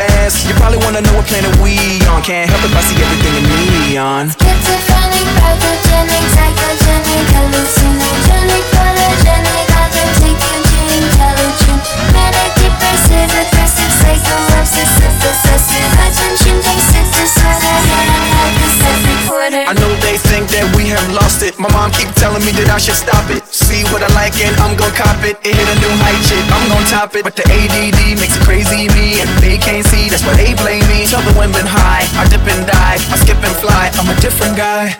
ass. You probably wanna know what planet we on. Can't help if I see everything in neon. Schizophrenic, pathogenic, psychogenic, hallucinogenic, photogenic, authentic, intelligent, manic, depressive, aggressive, psycho, obsessive, possessive, attention deficit disorder. I know they think that we have lost it. My mom keep telling me that I should stop it. See what I like and I'm gon' cop it. It hit a new height, shit. I'm gon' top it. But the ADD makes it crazy me, and they can't see. That's why they blame me. Tell the women high, I dip and dive, I skip and fly. I'm a different guy.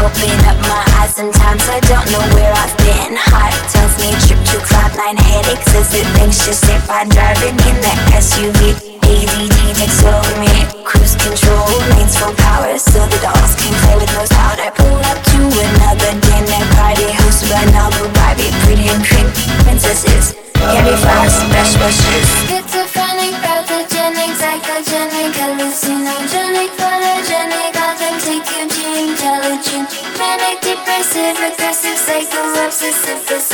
Open up my eyes, sometimes I don't know where I've been. Heart tells me trip to cloudline headaches as it just if I'm driving in the SUV. ADD takes over me. Cruise control, lanes full power, so the dolls can play with no powder. Pull up to another dinner party hosted by Noble Barbie, pretty and cream princesses. Candy flowers, fresh bushes.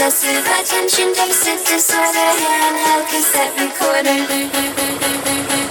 Obsessive, attention deficit disorder, handheld cassette recorder.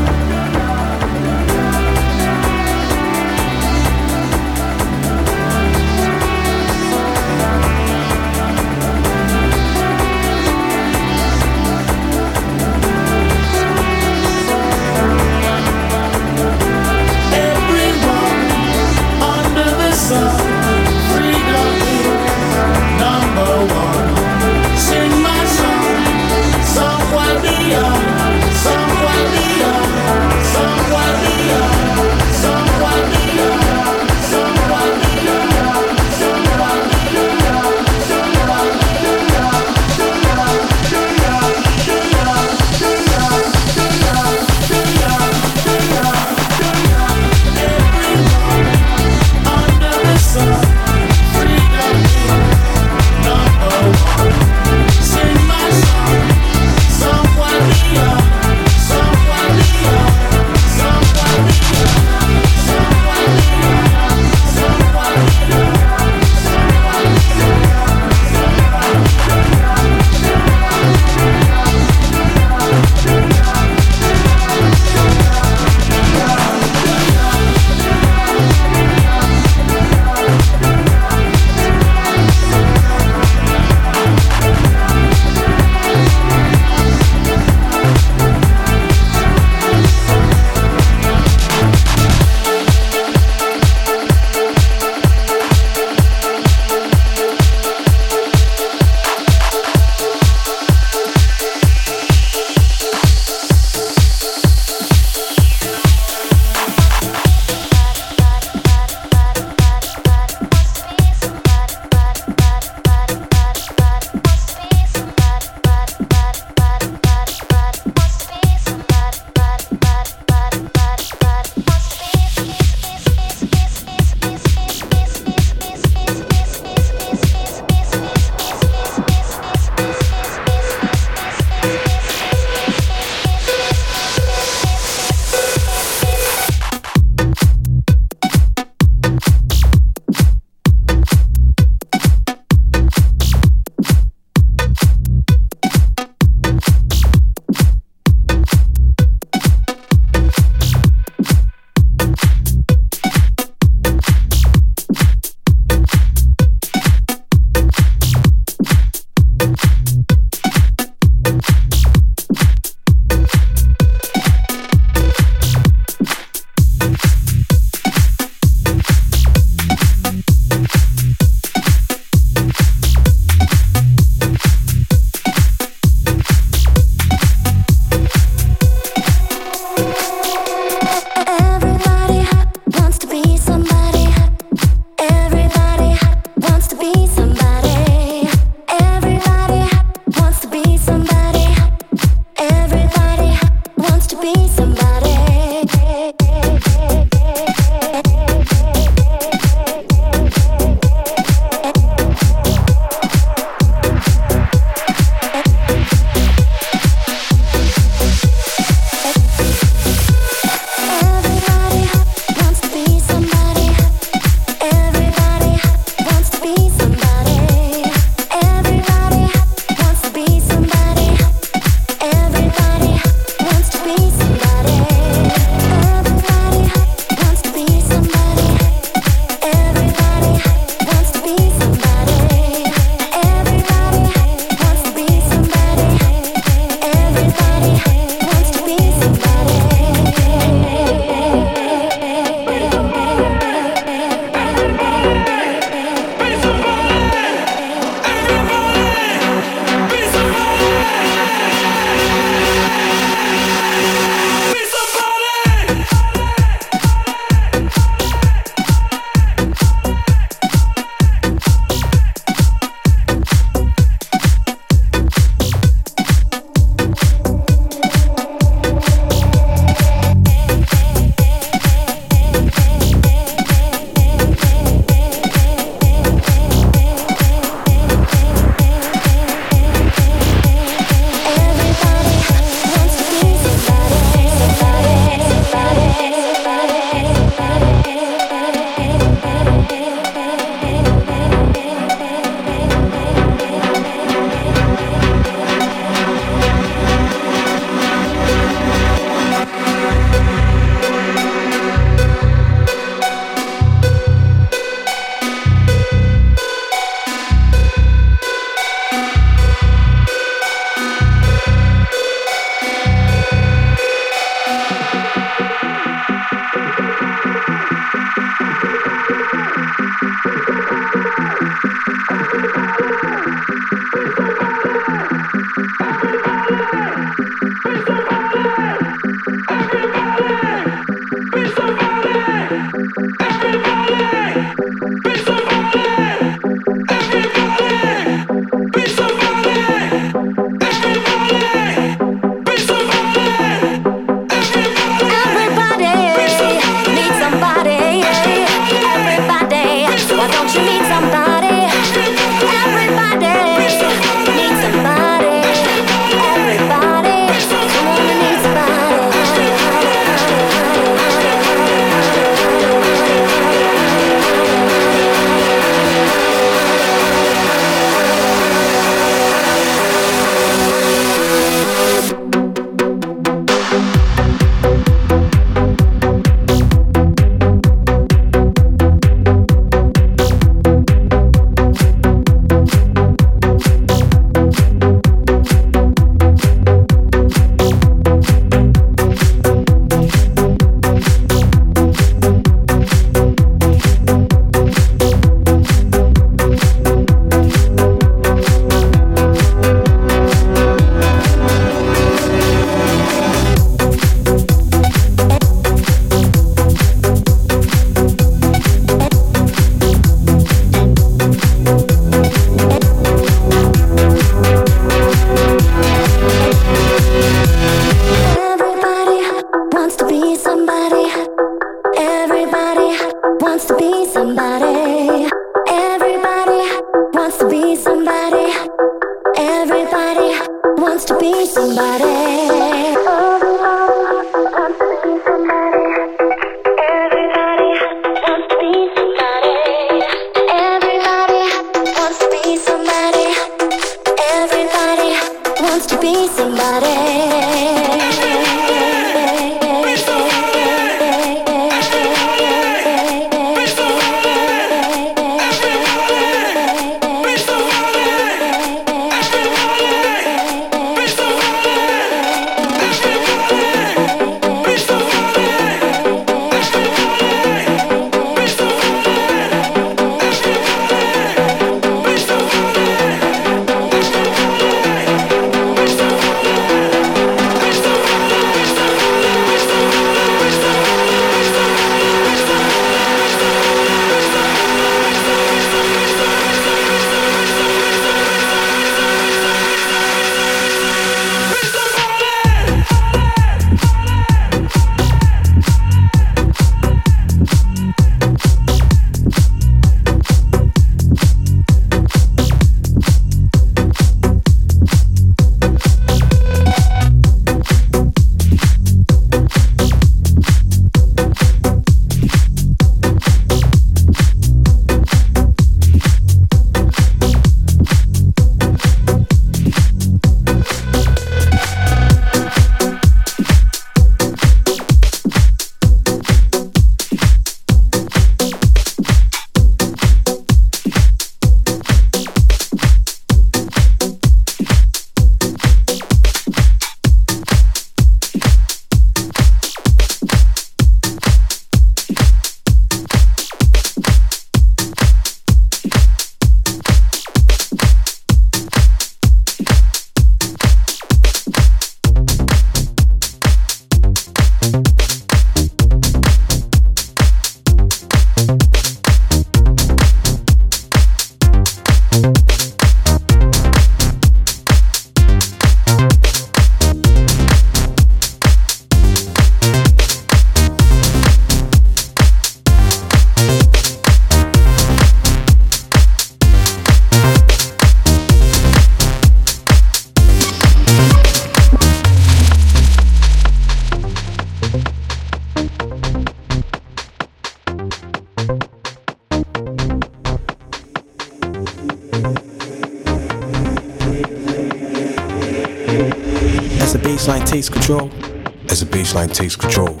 Baseline takes control.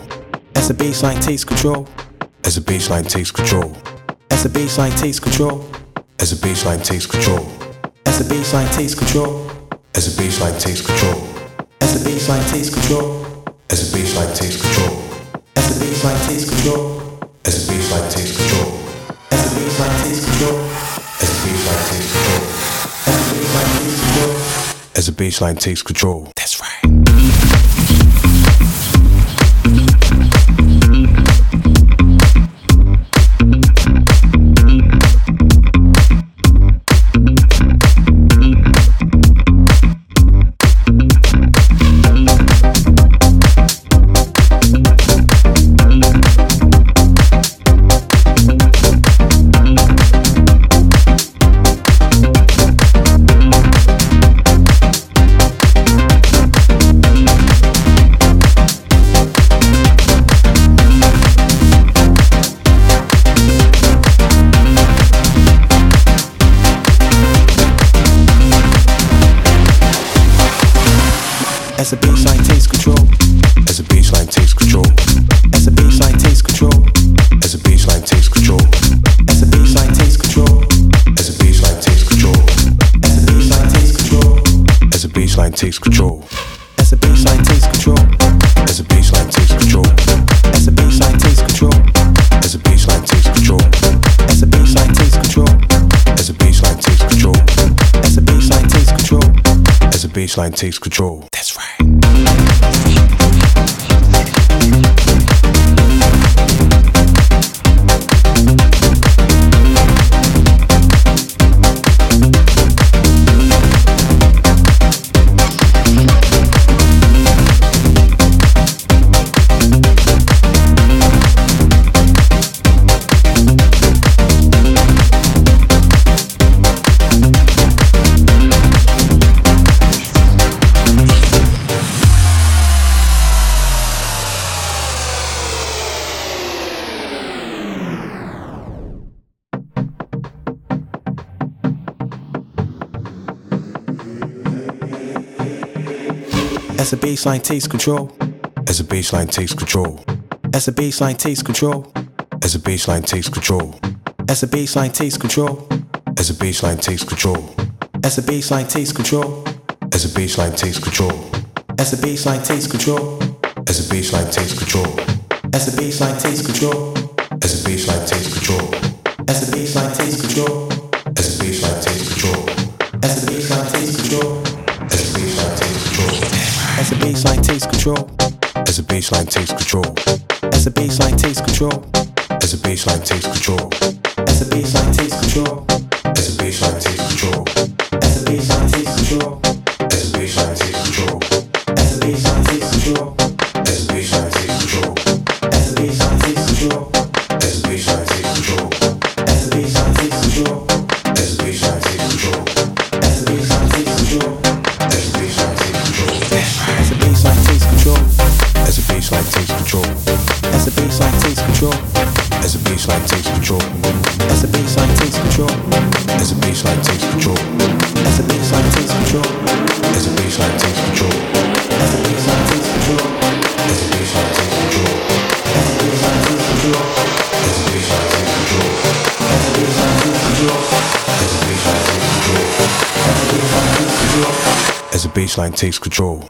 As the baseline takes control. As the baseline takes control. As the baseline takes control. As the baseline takes control. As the baseline takes control. As the baseline takes control. As the baseline takes control. As the baseline takes control. As the baseline takes control. As the baseline takes control. As the baseline takes control. As the baseline takes control. As the baseline takes control. As the baseline takes control. Baseline takes control. As baseline taste control. As baseline takes control. As baseline taste control. As baseline takes control. As baseline taste control. As a baseline takes control. As a baseline takes control. As a baseline taste control. As a baseline taste control. As the baseline takes control. As the baseline takes control. As the baseline takes control. As the baseline takes control. As the baseline takes control. As the baseline takes control. As the baseline takes control. As the baseline takes control. As the baseline takes control. As the baseline takes control. As the baseline takes control. As the baseline takes control. As the baseline takes control. As the baseline takes control. As the baseline takes control. As the baseline takes control. As the baseline takes control. Baseline takes control.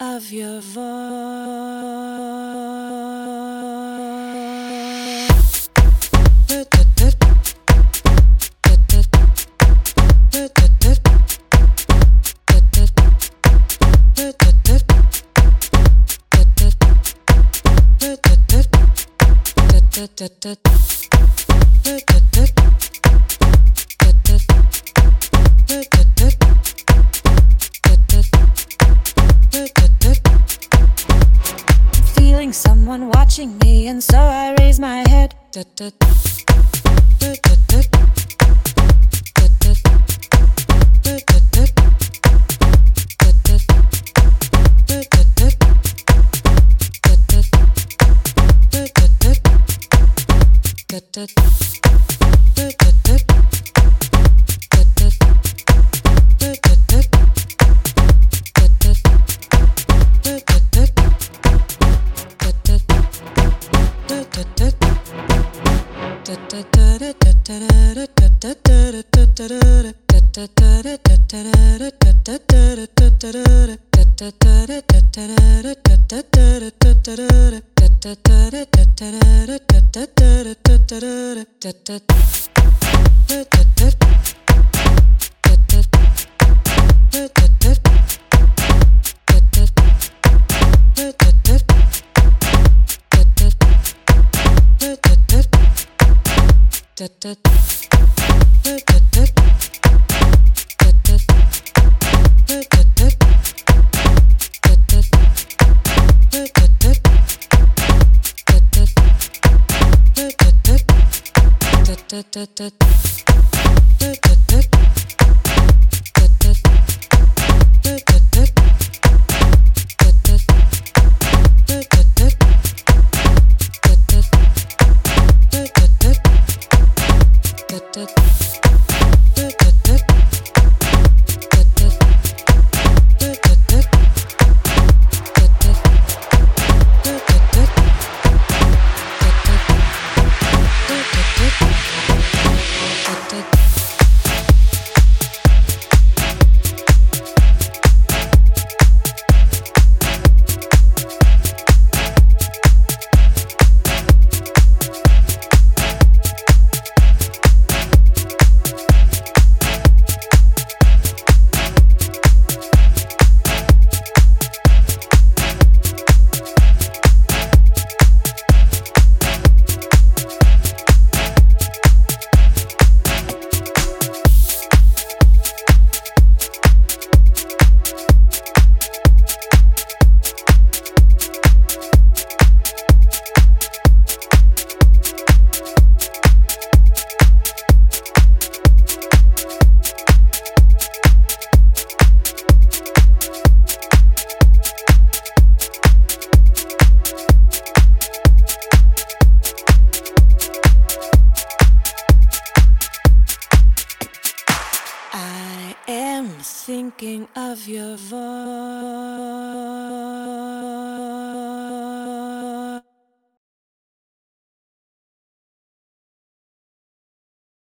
of your voice. トゥトゥトゥトゥトゥ